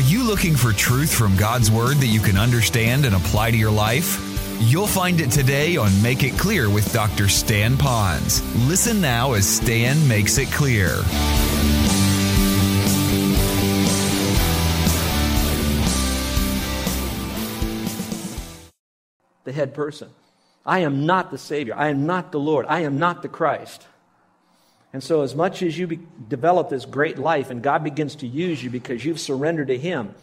Are you looking for truth from God's Word that you can understand and apply to your life? You'll find it today on Make It Clear with Dr. Stan Ponz. Listen now as Stan makes it clear. The head person. I am not the Savior. I am not the Lord. I am not the Christ. And so, as much as you be, develop this great life and God begins to use you because you've surrendered to Him,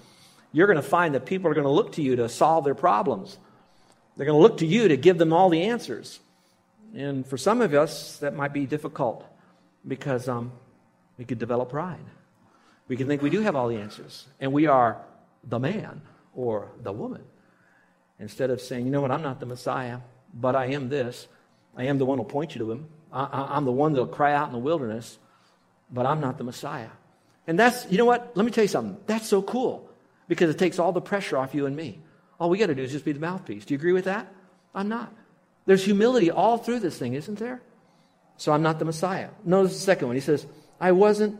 you're going to find that people are going to look to you to solve their problems. They're going to look to you to give them all the answers. And for some of us, that might be difficult because um, we could develop pride. We can think we do have all the answers, and we are the man or the woman. Instead of saying, you know what, I'm not the Messiah, but I am this. I am the one who'll point you to him. I, am the one that'll cry out in the wilderness, but I'm not the Messiah. And that's, you know what? Let me tell you something. That's so cool because it takes all the pressure off you and me. All we got to do is just be the mouthpiece. Do you agree with that? I'm not. There's humility all through this thing, isn't there? So I'm not the Messiah. Notice the second one. He says, I wasn't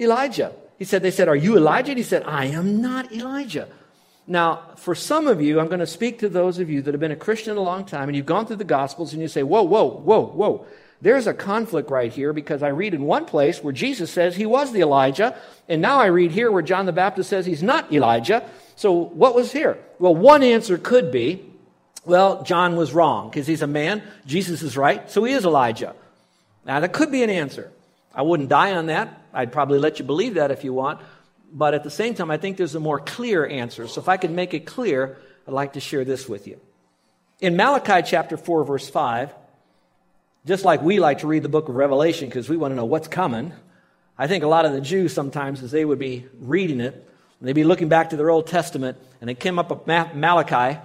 Elijah. He said, they said, Are you Elijah? And he said, I am not Elijah. Now, for some of you, I'm going to speak to those of you that have been a Christian a long time and you've gone through the Gospels and you say, whoa, whoa, whoa, whoa. There's a conflict right here because I read in one place where Jesus says he was the Elijah, and now I read here where John the Baptist says he's not Elijah. So what was here? Well, one answer could be, well, John was wrong because he's a man. Jesus is right, so he is Elijah. Now, that could be an answer. I wouldn't die on that. I'd probably let you believe that if you want. But at the same time, I think there's a more clear answer. So if I could make it clear, I'd like to share this with you. In Malachi chapter 4, verse 5, just like we like to read the book of Revelation because we want to know what's coming, I think a lot of the Jews sometimes, as they would be reading it, they'd be looking back to their Old Testament and they came up with Malachi,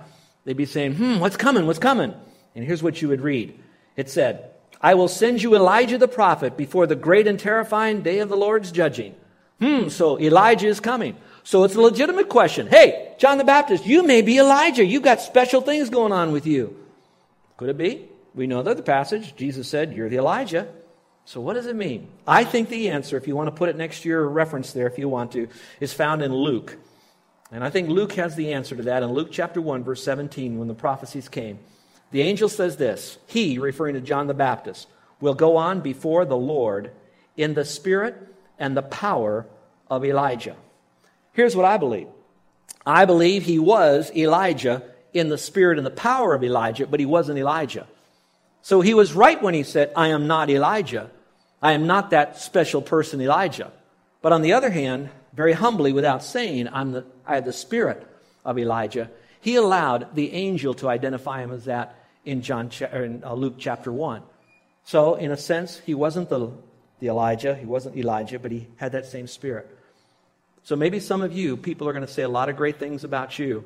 they'd be saying, hmm, what's coming? What's coming? And here's what you would read. It said, I will send you Elijah the prophet before the great and terrifying day of the Lord's judging. Hmm, so Elijah is coming. So it's a legitimate question. Hey, John the Baptist, you may be Elijah. You've got special things going on with you. Could it be? We know that the passage, Jesus said, You're the Elijah. So what does it mean? I think the answer, if you want to put it next to your reference there, if you want to, is found in Luke. And I think Luke has the answer to that in Luke chapter 1, verse 17, when the prophecies came. The angel says this He, referring to John the Baptist, will go on before the Lord in the spirit and the power of Elijah. Here's what I believe I believe he was Elijah in the spirit and the power of Elijah, but he wasn't Elijah. So he was right when he said, I am not Elijah. I am not that special person, Elijah. But on the other hand, very humbly, without saying, I'm the, I have the spirit of Elijah, he allowed the angel to identify him as that in, John, in uh, Luke chapter 1. So, in a sense, he wasn't the the Elijah. He wasn't Elijah, but he had that same spirit. So maybe some of you, people are going to say a lot of great things about you.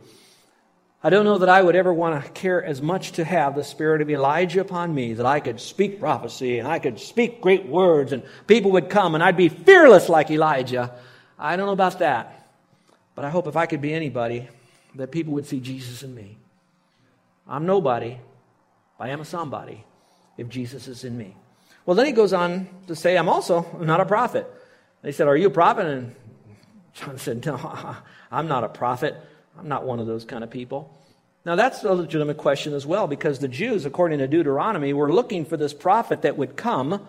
I don't know that I would ever want to care as much to have the spirit of Elijah upon me that I could speak prophecy and I could speak great words and people would come and I'd be fearless like Elijah. I don't know about that. But I hope if I could be anybody, that people would see Jesus in me. I'm nobody, but I am a somebody if Jesus is in me. Well, then he goes on to say, I'm also not a prophet. They said, Are you a prophet? And John said, No, I'm not a prophet. I'm not one of those kind of people. Now, that's a legitimate question as well, because the Jews, according to Deuteronomy, were looking for this prophet that would come.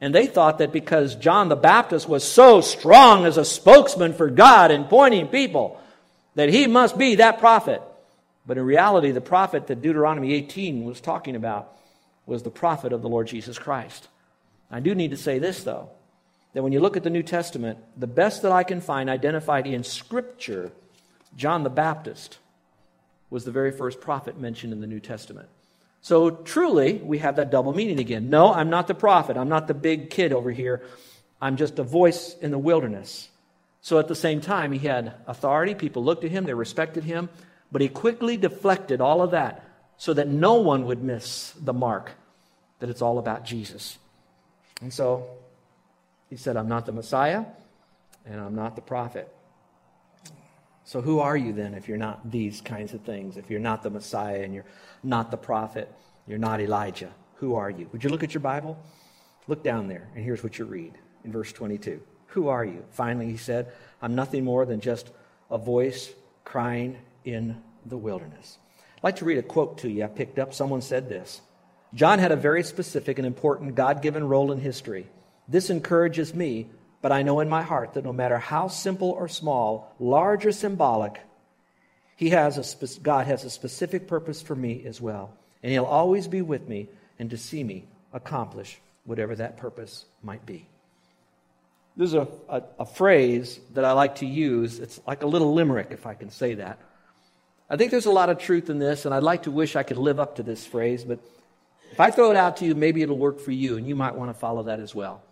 And they thought that because John the Baptist was so strong as a spokesman for God and pointing people, that he must be that prophet. But in reality, the prophet that Deuteronomy 18 was talking about was the prophet of the Lord Jesus Christ. I do need to say this, though, that when you look at the New Testament, the best that I can find identified in Scripture, John the Baptist was the very first prophet mentioned in the New Testament. So truly, we have that double meaning again. No, I'm not the prophet. I'm not the big kid over here. I'm just a voice in the wilderness. So at the same time, he had authority. People looked at him, they respected him, but he quickly deflected all of that so that no one would miss the mark that it's all about Jesus. And so he said, I'm not the Messiah and I'm not the prophet. So who are you then if you're not these kinds of things? If you're not the Messiah and you're not the prophet, you're not Elijah, who are you? Would you look at your Bible? Look down there, and here's what you read in verse 22. Who are you? Finally, he said, I'm nothing more than just a voice crying in the wilderness. I'd like to read a quote to you I picked up. Someone said this John had a very specific and important God given role in history. This encourages me, but I know in my heart that no matter how simple or small, large or symbolic, he has a, God has a specific purpose for me as well. And he'll always be with me and to see me accomplish whatever that purpose might be. There's a, a, a, phrase that I like to use. It's like a little limerick, if I can say that. I think there's a lot of truth in this, and I'd like to wish I could live up to this phrase, but if I throw it out to you, maybe it'll work for you, and you might want to follow that as well.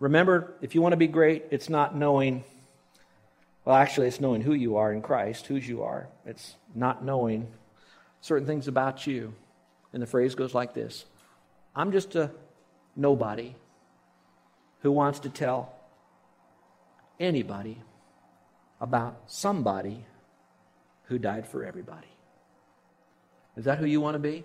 Remember, if you want to be great, it's not knowing, well, actually, it's knowing who you are in Christ, whose you are. It's not knowing certain things about you. And the phrase goes like this I'm just a nobody who wants to tell anybody about somebody who died for everybody. Is that who you want to be?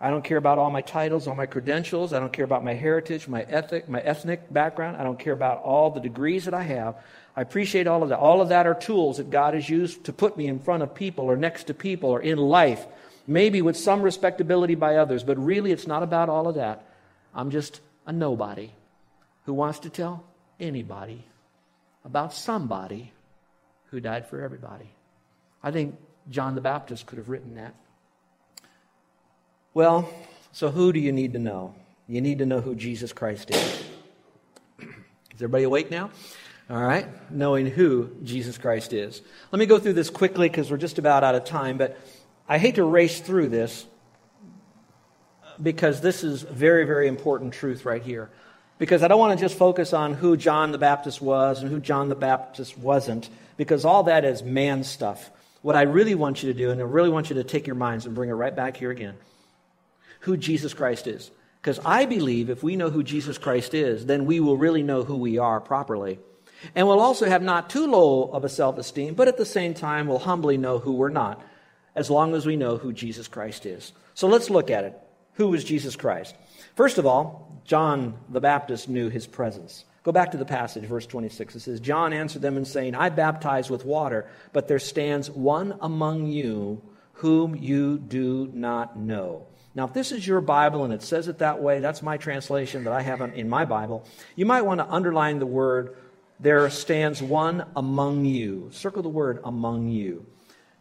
I don't care about all my titles, all my credentials. I don't care about my heritage, my ethic, my ethnic background. I don't care about all the degrees that I have. I appreciate all of that. All of that are tools that God has used to put me in front of people or next to people or in life, maybe with some respectability by others, but really it's not about all of that. I'm just a nobody who wants to tell anybody about somebody who died for everybody. I think John the Baptist could have written that. Well, so who do you need to know? You need to know who Jesus Christ is. Is everybody awake now? All right, knowing who Jesus Christ is. Let me go through this quickly because we're just about out of time, but I hate to race through this because this is very, very important truth right here because I don't want to just focus on who John the Baptist was and who John the Baptist wasn't, because all that is man stuff. What I really want you to do, and I really want you to take your minds and bring it right back here again, who Jesus Christ is. Because I believe if we know who Jesus Christ is, then we will really know who we are properly. And we'll also have not too low of a self esteem, but at the same time, we'll humbly know who we're not, as long as we know who Jesus Christ is. So let's look at it. Who is Jesus Christ? First of all, John the Baptist knew his presence. Go back to the passage, verse 26. It says, John answered them and saying, I baptize with water, but there stands one among you whom you do not know. Now, if this is your Bible and it says it that way, that's my translation that I have in my Bible. You might want to underline the word, there stands one among you. Circle the word among you.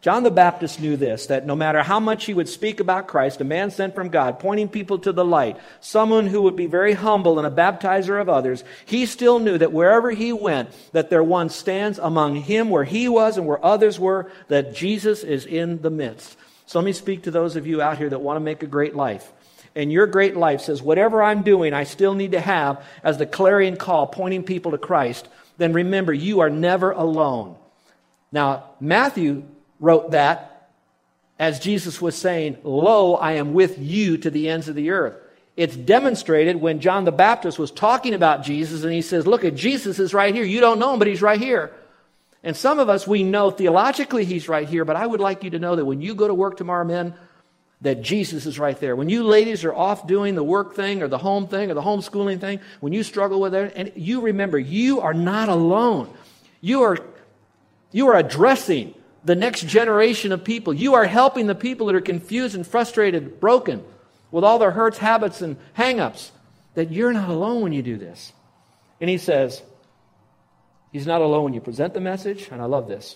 John the Baptist knew this that no matter how much he would speak about Christ, a man sent from God, pointing people to the light, someone who would be very humble and a baptizer of others, he still knew that wherever he went, that there one stands among him where he was and where others were, that Jesus is in the midst. So let me speak to those of you out here that want to make a great life. And your great life says, whatever I'm doing, I still need to have as the clarion call pointing people to Christ. Then remember, you are never alone. Now, Matthew wrote that as Jesus was saying, Lo, I am with you to the ends of the earth. It's demonstrated when John the Baptist was talking about Jesus and he says, Look at Jesus is right here. You don't know him, but he's right here. And some of us, we know theologically he's right here, but I would like you to know that when you go to work tomorrow, men, that Jesus is right there. When you ladies are off doing the work thing or the home thing or the homeschooling thing, when you struggle with it, and you remember you are not alone. You are, you are addressing the next generation of people. You are helping the people that are confused and frustrated, broken, with all their hurts, habits, and hangups. That you're not alone when you do this. And he says, He's not alone when you present the message, and I love this.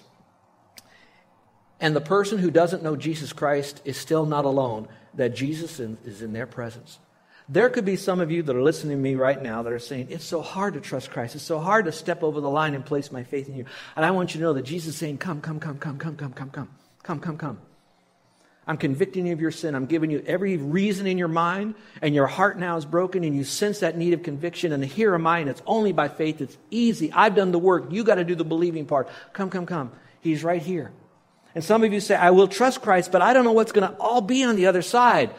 And the person who doesn't know Jesus Christ is still not alone, that Jesus is in their presence. There could be some of you that are listening to me right now that are saying, It's so hard to trust Christ. It's so hard to step over the line and place my faith in you. And I want you to know that Jesus is saying, Come, come, come, come, come, come, come, come, come, come, come. I'm convicting you of your sin. I'm giving you every reason in your mind, and your heart now is broken, and you sense that need of conviction. And here am I, and it's only by faith. It's easy. I've done the work. You got to do the believing part. Come, come, come. He's right here. And some of you say, I will trust Christ, but I don't know what's going to all be on the other side.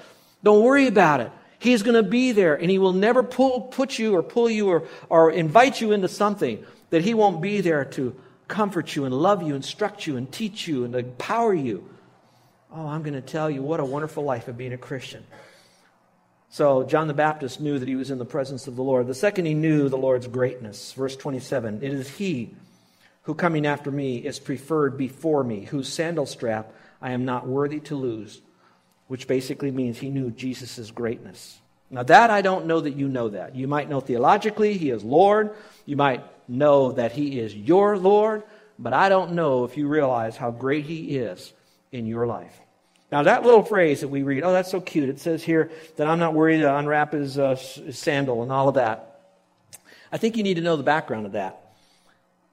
Don't worry about it. He's going to be there and he will never pull, put you or pull you or, or invite you into something that he won't be there to comfort you and love you, instruct you and teach you and empower you. Oh, I'm going to tell you what a wonderful life of being a Christian. So John the Baptist knew that he was in the presence of the Lord. The second, he knew the Lord's greatness. Verse 27 It is he who coming after me is preferred before me, whose sandal strap I am not worthy to lose, which basically means he knew Jesus' greatness. Now, that I don't know that you know that. You might know theologically he is Lord. You might know that he is your Lord, but I don't know if you realize how great he is in your life. Now, that little phrase that we read, oh, that's so cute. It says here that I'm not worried to unwrap his, uh, his sandal and all of that. I think you need to know the background of that.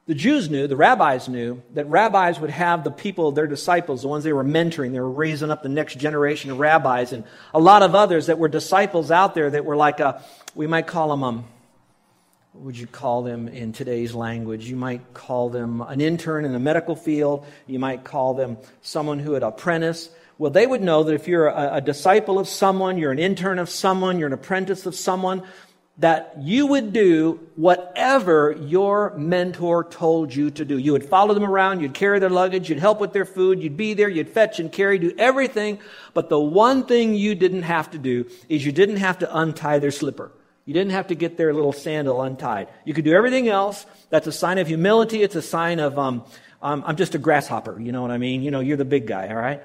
The Jews knew, the rabbis knew, that rabbis would have the people, their disciples, the ones they were mentoring, they were raising up the next generation of rabbis, and a lot of others that were disciples out there that were like a, we might call them, um, what would you call them in today's language? You might call them an intern in the medical field. You might call them someone who had an apprentice. Well, they would know that if you're a, a disciple of someone, you're an intern of someone, you're an apprentice of someone, that you would do whatever your mentor told you to do. You would follow them around, you'd carry their luggage, you'd help with their food, you'd be there, you'd fetch and carry, do everything. But the one thing you didn't have to do is you didn't have to untie their slipper. You didn't have to get their little sandal untied. You could do everything else. That's a sign of humility. It's a sign of, um, um, I'm just a grasshopper. You know what I mean? You know, you're the big guy, all right?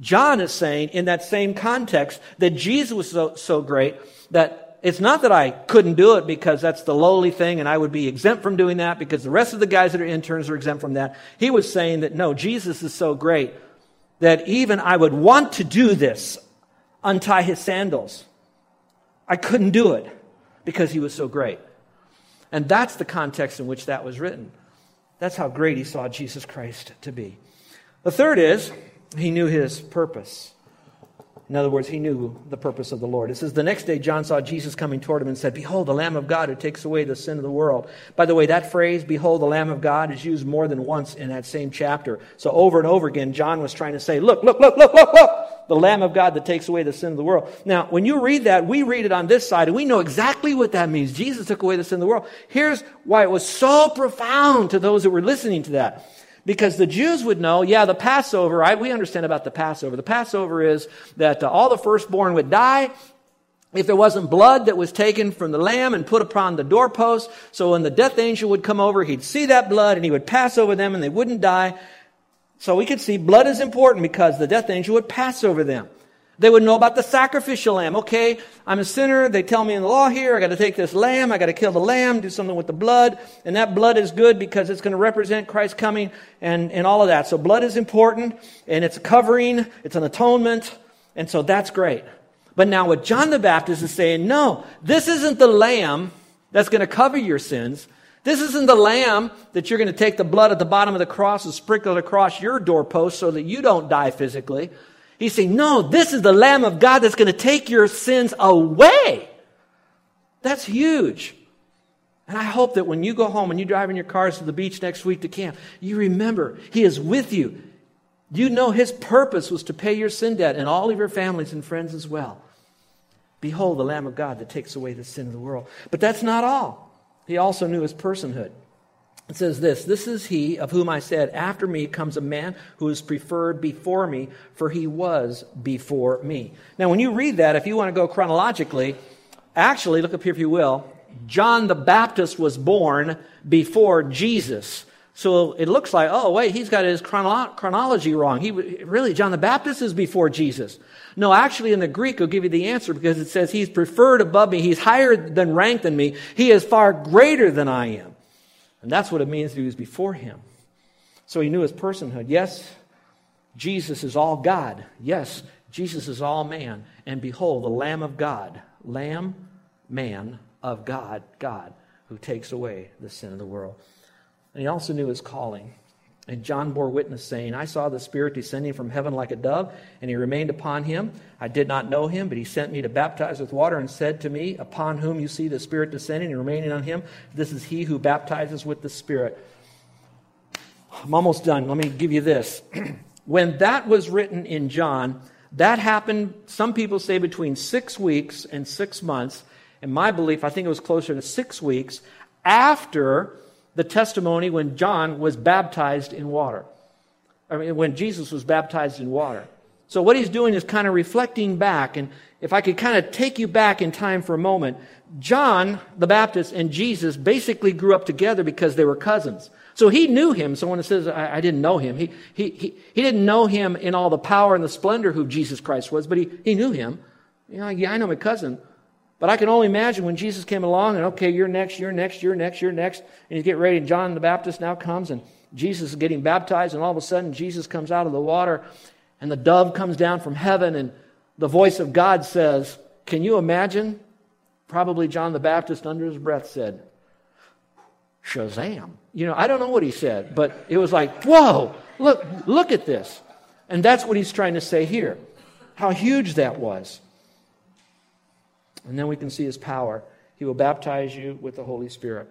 John is saying in that same context that Jesus was so, so great that it's not that I couldn't do it because that's the lowly thing and I would be exempt from doing that because the rest of the guys that are interns are exempt from that. He was saying that no, Jesus is so great that even I would want to do this, untie his sandals. I couldn't do it because he was so great. And that's the context in which that was written. That's how great he saw Jesus Christ to be. The third is, he knew his purpose. In other words, he knew the purpose of the Lord. It says, The next day John saw Jesus coming toward him and said, Behold, the Lamb of God who takes away the sin of the world. By the way, that phrase, Behold, the Lamb of God, is used more than once in that same chapter. So over and over again, John was trying to say, Look, look, look, look, look, look, the Lamb of God that takes away the sin of the world. Now, when you read that, we read it on this side and we know exactly what that means. Jesus took away the sin of the world. Here's why it was so profound to those that were listening to that. Because the Jews would know, yeah, the Passover, right? We understand about the Passover. The Passover is that uh, all the firstborn would die if there wasn't blood that was taken from the lamb and put upon the doorpost. So when the death angel would come over, he'd see that blood and he would pass over them and they wouldn't die. So we could see blood is important because the death angel would pass over them. They would know about the sacrificial lamb. Okay, I'm a sinner. They tell me in the law here, I got to take this lamb. I got to kill the lamb, do something with the blood. And that blood is good because it's going to represent Christ coming and, and all of that. So blood is important and it's a covering. It's an atonement. And so that's great. But now what John the Baptist is saying, no, this isn't the lamb that's going to cover your sins. This isn't the lamb that you're going to take the blood at the bottom of the cross and sprinkle it across your doorpost so that you don't die physically. He's saying, no, this is the Lamb of God that's going to take your sins away. That's huge. And I hope that when you go home and you drive in your cars to the beach next week to camp, you remember He is with you. You know His purpose was to pay your sin debt and all of your families and friends as well. Behold, the Lamb of God that takes away the sin of the world. But that's not all. He also knew His personhood. It says this This is he of whom I said, After me comes a man who is preferred before me, for he was before me. Now, when you read that, if you want to go chronologically, actually, look up here if you will. John the Baptist was born before Jesus. So it looks like, oh, wait, he's got his chronolo- chronology wrong. He, really, John the Baptist is before Jesus. No, actually, in the Greek, I'll give you the answer because it says he's preferred above me. He's higher than ranked than me. He is far greater than I am. And that's what it means that he was before him. So he knew his personhood. Yes, Jesus is all God. Yes, Jesus is all man. And behold, the Lamb of God, Lamb, man of God, God, who takes away the sin of the world. And he also knew his calling. And John bore witness, saying, I saw the Spirit descending from heaven like a dove, and he remained upon him. I did not know him, but he sent me to baptize with water, and said to me, Upon whom you see the Spirit descending and remaining on him, this is he who baptizes with the Spirit. I'm almost done. Let me give you this. when that was written in John, that happened, some people say, between six weeks and six months. In my belief, I think it was closer to six weeks after the testimony when John was baptized in water. I mean, when Jesus was baptized in water. So what he's doing is kind of reflecting back. And if I could kind of take you back in time for a moment, John the Baptist and Jesus basically grew up together because they were cousins. So he knew him. Someone says, I, I didn't know him. He, he, he, he didn't know him in all the power and the splendor who Jesus Christ was, but he, he knew him. You know, yeah, I know my cousin. But I can only imagine when Jesus came along and, okay, you're next, you're next, you're next, you're next. And you get ready, and John the Baptist now comes, and Jesus is getting baptized, and all of a sudden Jesus comes out of the water, and the dove comes down from heaven, and the voice of God says, Can you imagine? Probably John the Baptist, under his breath, said, Shazam. You know, I don't know what he said, but it was like, whoa, look, look at this. And that's what he's trying to say here. How huge that was. And then we can see his power. He will baptize you with the Holy Spirit.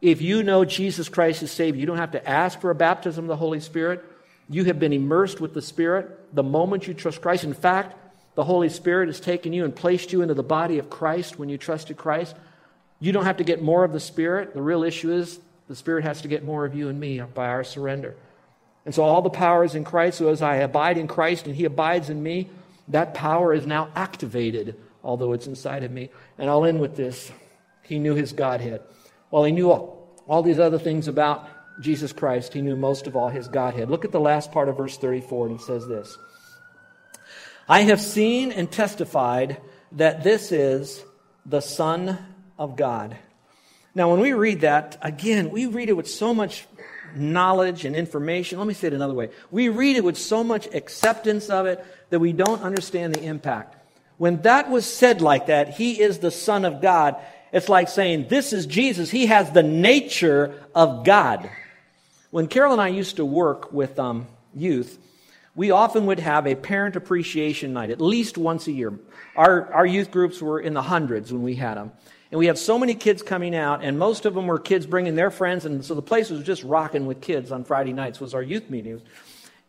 If you know Jesus Christ is Savior, you don't have to ask for a baptism of the Holy Spirit. You have been immersed with the Spirit the moment you trust Christ. In fact, the Holy Spirit has taken you and placed you into the body of Christ when you trusted Christ. You don't have to get more of the Spirit. The real issue is the Spirit has to get more of you and me by our surrender. And so all the power is in Christ. So as I abide in Christ and He abides in me, that power is now activated although it's inside of me. And I'll end with this. He knew his Godhead. Well, he knew all, all these other things about Jesus Christ. He knew most of all his Godhead. Look at the last part of verse 34, and it says this I have seen and testified that this is the Son of God. Now, when we read that, again, we read it with so much knowledge and information. Let me say it another way. We read it with so much acceptance of it that we don't understand the impact. When that was said like that, he is the Son of God, it's like saying, This is Jesus. He has the nature of God. When Carol and I used to work with um, youth, we often would have a parent appreciation night at least once a year. Our, our youth groups were in the hundreds when we had them. And we had so many kids coming out, and most of them were kids bringing their friends, and so the place was just rocking with kids on Friday nights was our youth meetings.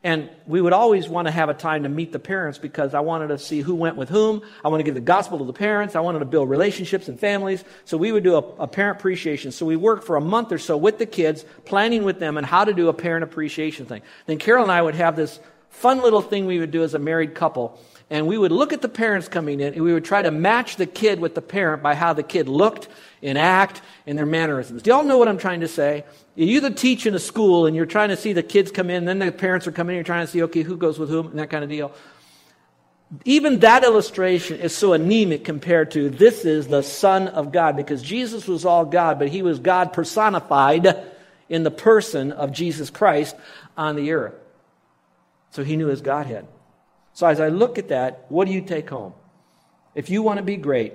And we would always want to have a time to meet the parents because I wanted to see who went with whom. I want to give the gospel to the parents. I wanted to build relationships and families. So we would do a, a, parent appreciation. So we worked for a month or so with the kids, planning with them and how to do a parent appreciation thing. Then Carol and I would have this fun little thing we would do as a married couple. And we would look at the parents coming in and we would try to match the kid with the parent by how the kid looked and act and their mannerisms. Do y'all know what I'm trying to say? You the teach in a school and you're trying to see the kids come in, then the parents are coming in, you're trying to see, okay, who goes with whom, and that kind of deal. Even that illustration is so anemic compared to this is the Son of God, because Jesus was all God, but he was God personified in the person of Jesus Christ on the earth. So he knew his Godhead. So as I look at that, what do you take home? If you want to be great,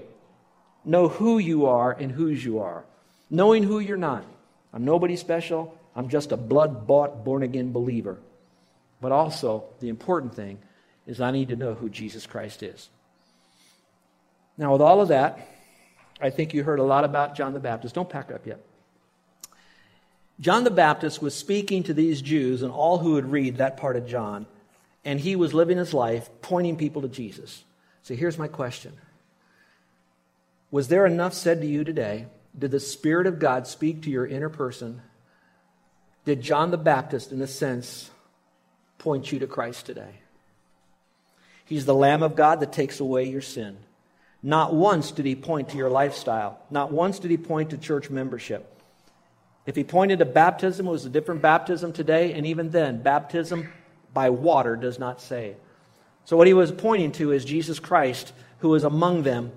know who you are and whose you are. Knowing who you're not. I'm nobody special. I'm just a blood bought, born again believer. But also, the important thing is I need to know who Jesus Christ is. Now, with all of that, I think you heard a lot about John the Baptist. Don't pack up yet. John the Baptist was speaking to these Jews and all who would read that part of John, and he was living his life pointing people to Jesus. So here's my question Was there enough said to you today did the Spirit of God speak to your inner person? Did John the Baptist, in a sense, point you to Christ today? He's the Lamb of God that takes away your sin. Not once did he point to your lifestyle. Not once did he point to church membership. If he pointed to baptism, it was a different baptism today, and even then, baptism by water does not save. So, what he was pointing to is Jesus Christ, who was among them,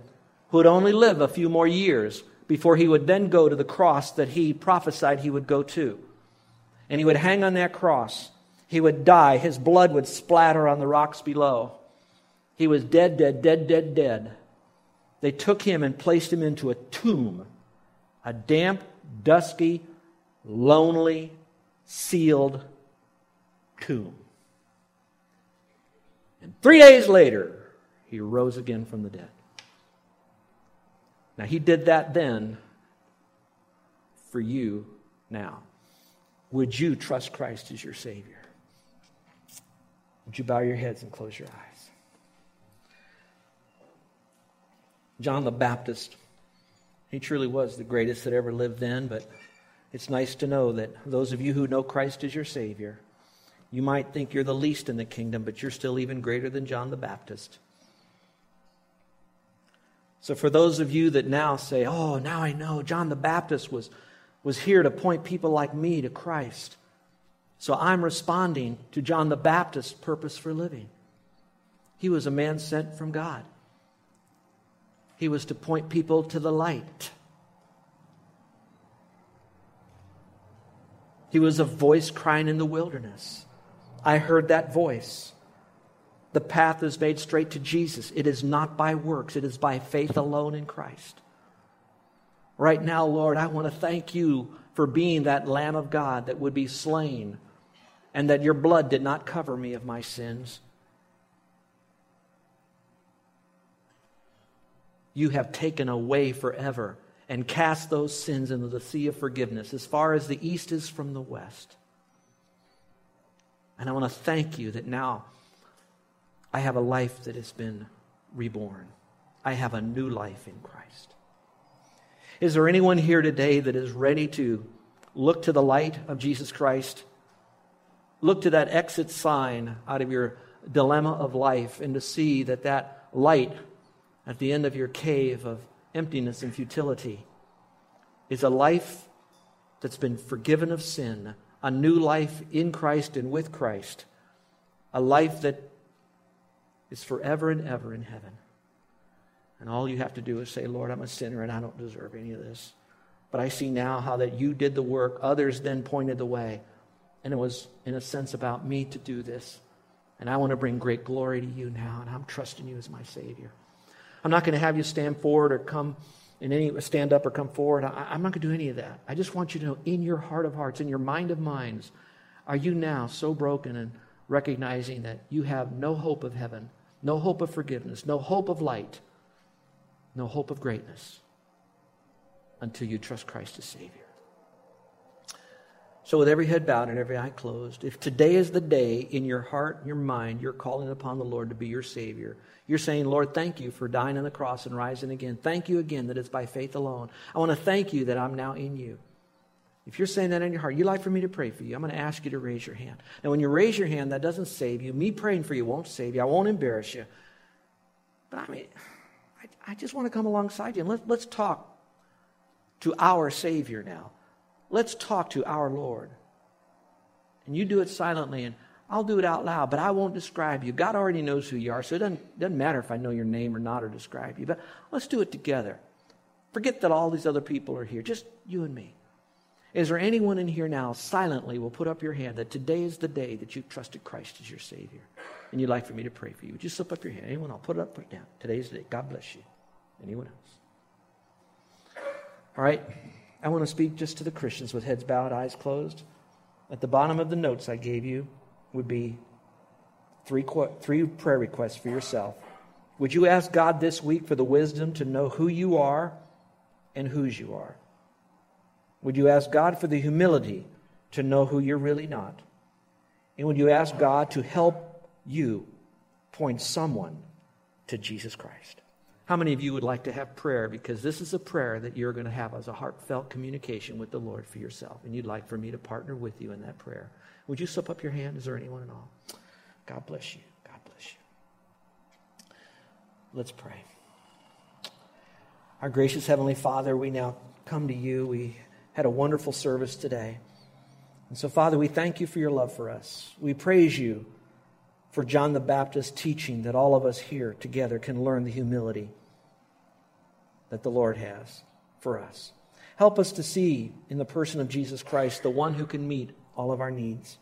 who would only live a few more years, before he would then go to the cross that he prophesied he would go to. And he would hang on that cross. He would die. His blood would splatter on the rocks below. He was dead, dead, dead, dead, dead. They took him and placed him into a tomb, a damp, dusky, lonely, sealed tomb. And three days later, he rose again from the dead. Now, he did that then for you now. Would you trust Christ as your Savior? Would you bow your heads and close your eyes? John the Baptist, he truly was the greatest that ever lived then, but it's nice to know that those of you who know Christ as your Savior, You might think you're the least in the kingdom, but you're still even greater than John the Baptist. So, for those of you that now say, Oh, now I know John the Baptist was, was here to point people like me to Christ. So I'm responding to John the Baptist's purpose for living. He was a man sent from God, he was to point people to the light. He was a voice crying in the wilderness. I heard that voice. The path is made straight to Jesus. It is not by works, it is by faith alone in Christ. Right now, Lord, I want to thank you for being that Lamb of God that would be slain and that your blood did not cover me of my sins. You have taken away forever and cast those sins into the sea of forgiveness as far as the east is from the west. And I want to thank you that now I have a life that has been reborn. I have a new life in Christ. Is there anyone here today that is ready to look to the light of Jesus Christ? Look to that exit sign out of your dilemma of life and to see that that light at the end of your cave of emptiness and futility is a life that's been forgiven of sin, a new life in Christ and with Christ, a life that is forever and ever in heaven. And all you have to do is say, Lord, I'm a sinner and I don't deserve any of this. But I see now how that you did the work, others then pointed the way. And it was, in a sense, about me to do this. And I want to bring great glory to you now, and I'm trusting you as my Savior. I'm not going to have you stand forward or come in any stand up or come forward. I, I'm not going to do any of that. I just want you to know in your heart of hearts, in your mind of minds, are you now so broken and recognizing that you have no hope of heaven, no hope of forgiveness, no hope of light, no hope of greatness until you trust Christ as Savior? So, with every head bowed and every eye closed, if today is the day in your heart, your mind, you're calling upon the Lord to be your Savior, you're saying, Lord, thank you for dying on the cross and rising again. Thank you again that it's by faith alone. I want to thank you that I'm now in you. If you're saying that in your heart, you'd like for me to pray for you, I'm going to ask you to raise your hand. Now, when you raise your hand, that doesn't save you. Me praying for you won't save you. I won't embarrass you. But I mean, I, I just want to come alongside you and let, let's talk to our Savior now. Let's talk to our Lord. And you do it silently, and I'll do it out loud, but I won't describe you. God already knows who you are, so it doesn't, doesn't matter if I know your name or not or describe you. But let's do it together. Forget that all these other people are here, just you and me. Is there anyone in here now silently will put up your hand that today is the day that you trusted Christ as your Savior? And you'd like for me to pray for you? Would you slip up your hand? Anyone? I'll put it up, put it down. Today's the day. God bless you. Anyone else? All right. I want to speak just to the Christians with heads bowed, eyes closed. At the bottom of the notes I gave you would be three, three prayer requests for yourself. Would you ask God this week for the wisdom to know who you are and whose you are? Would you ask God for the humility to know who you're really not? And would you ask God to help you point someone to Jesus Christ? How many of you would like to have prayer? Because this is a prayer that you're going to have as a heartfelt communication with the Lord for yourself. And you'd like for me to partner with you in that prayer. Would you slip up your hand? Is there anyone at all? God bless you. God bless you. Let's pray. Our gracious Heavenly Father, we now come to you. We had a wonderful service today. And so, Father, we thank you for your love for us. We praise you for John the Baptist's teaching that all of us here together can learn the humility that the Lord has for us. Help us to see in the person of Jesus Christ the one who can meet all of our needs.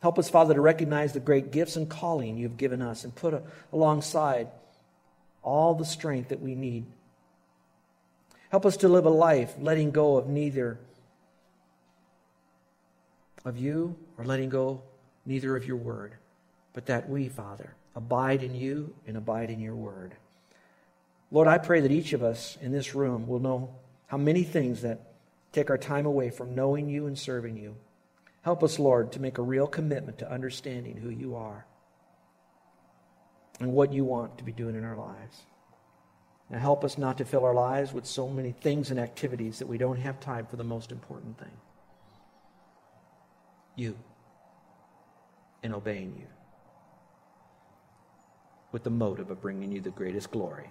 Help us, Father, to recognize the great gifts and calling you've given us and put alongside all the strength that we need. Help us to live a life letting go of neither of you or letting go neither of your word, but that we, Father, abide in you and abide in your word. Lord, I pray that each of us in this room will know how many things that take our time away from knowing you and serving you. Help us, Lord, to make a real commitment to understanding who you are and what you want to be doing in our lives. Now, help us not to fill our lives with so many things and activities that we don't have time for the most important thing you. and obeying you with the motive of bringing you the greatest glory.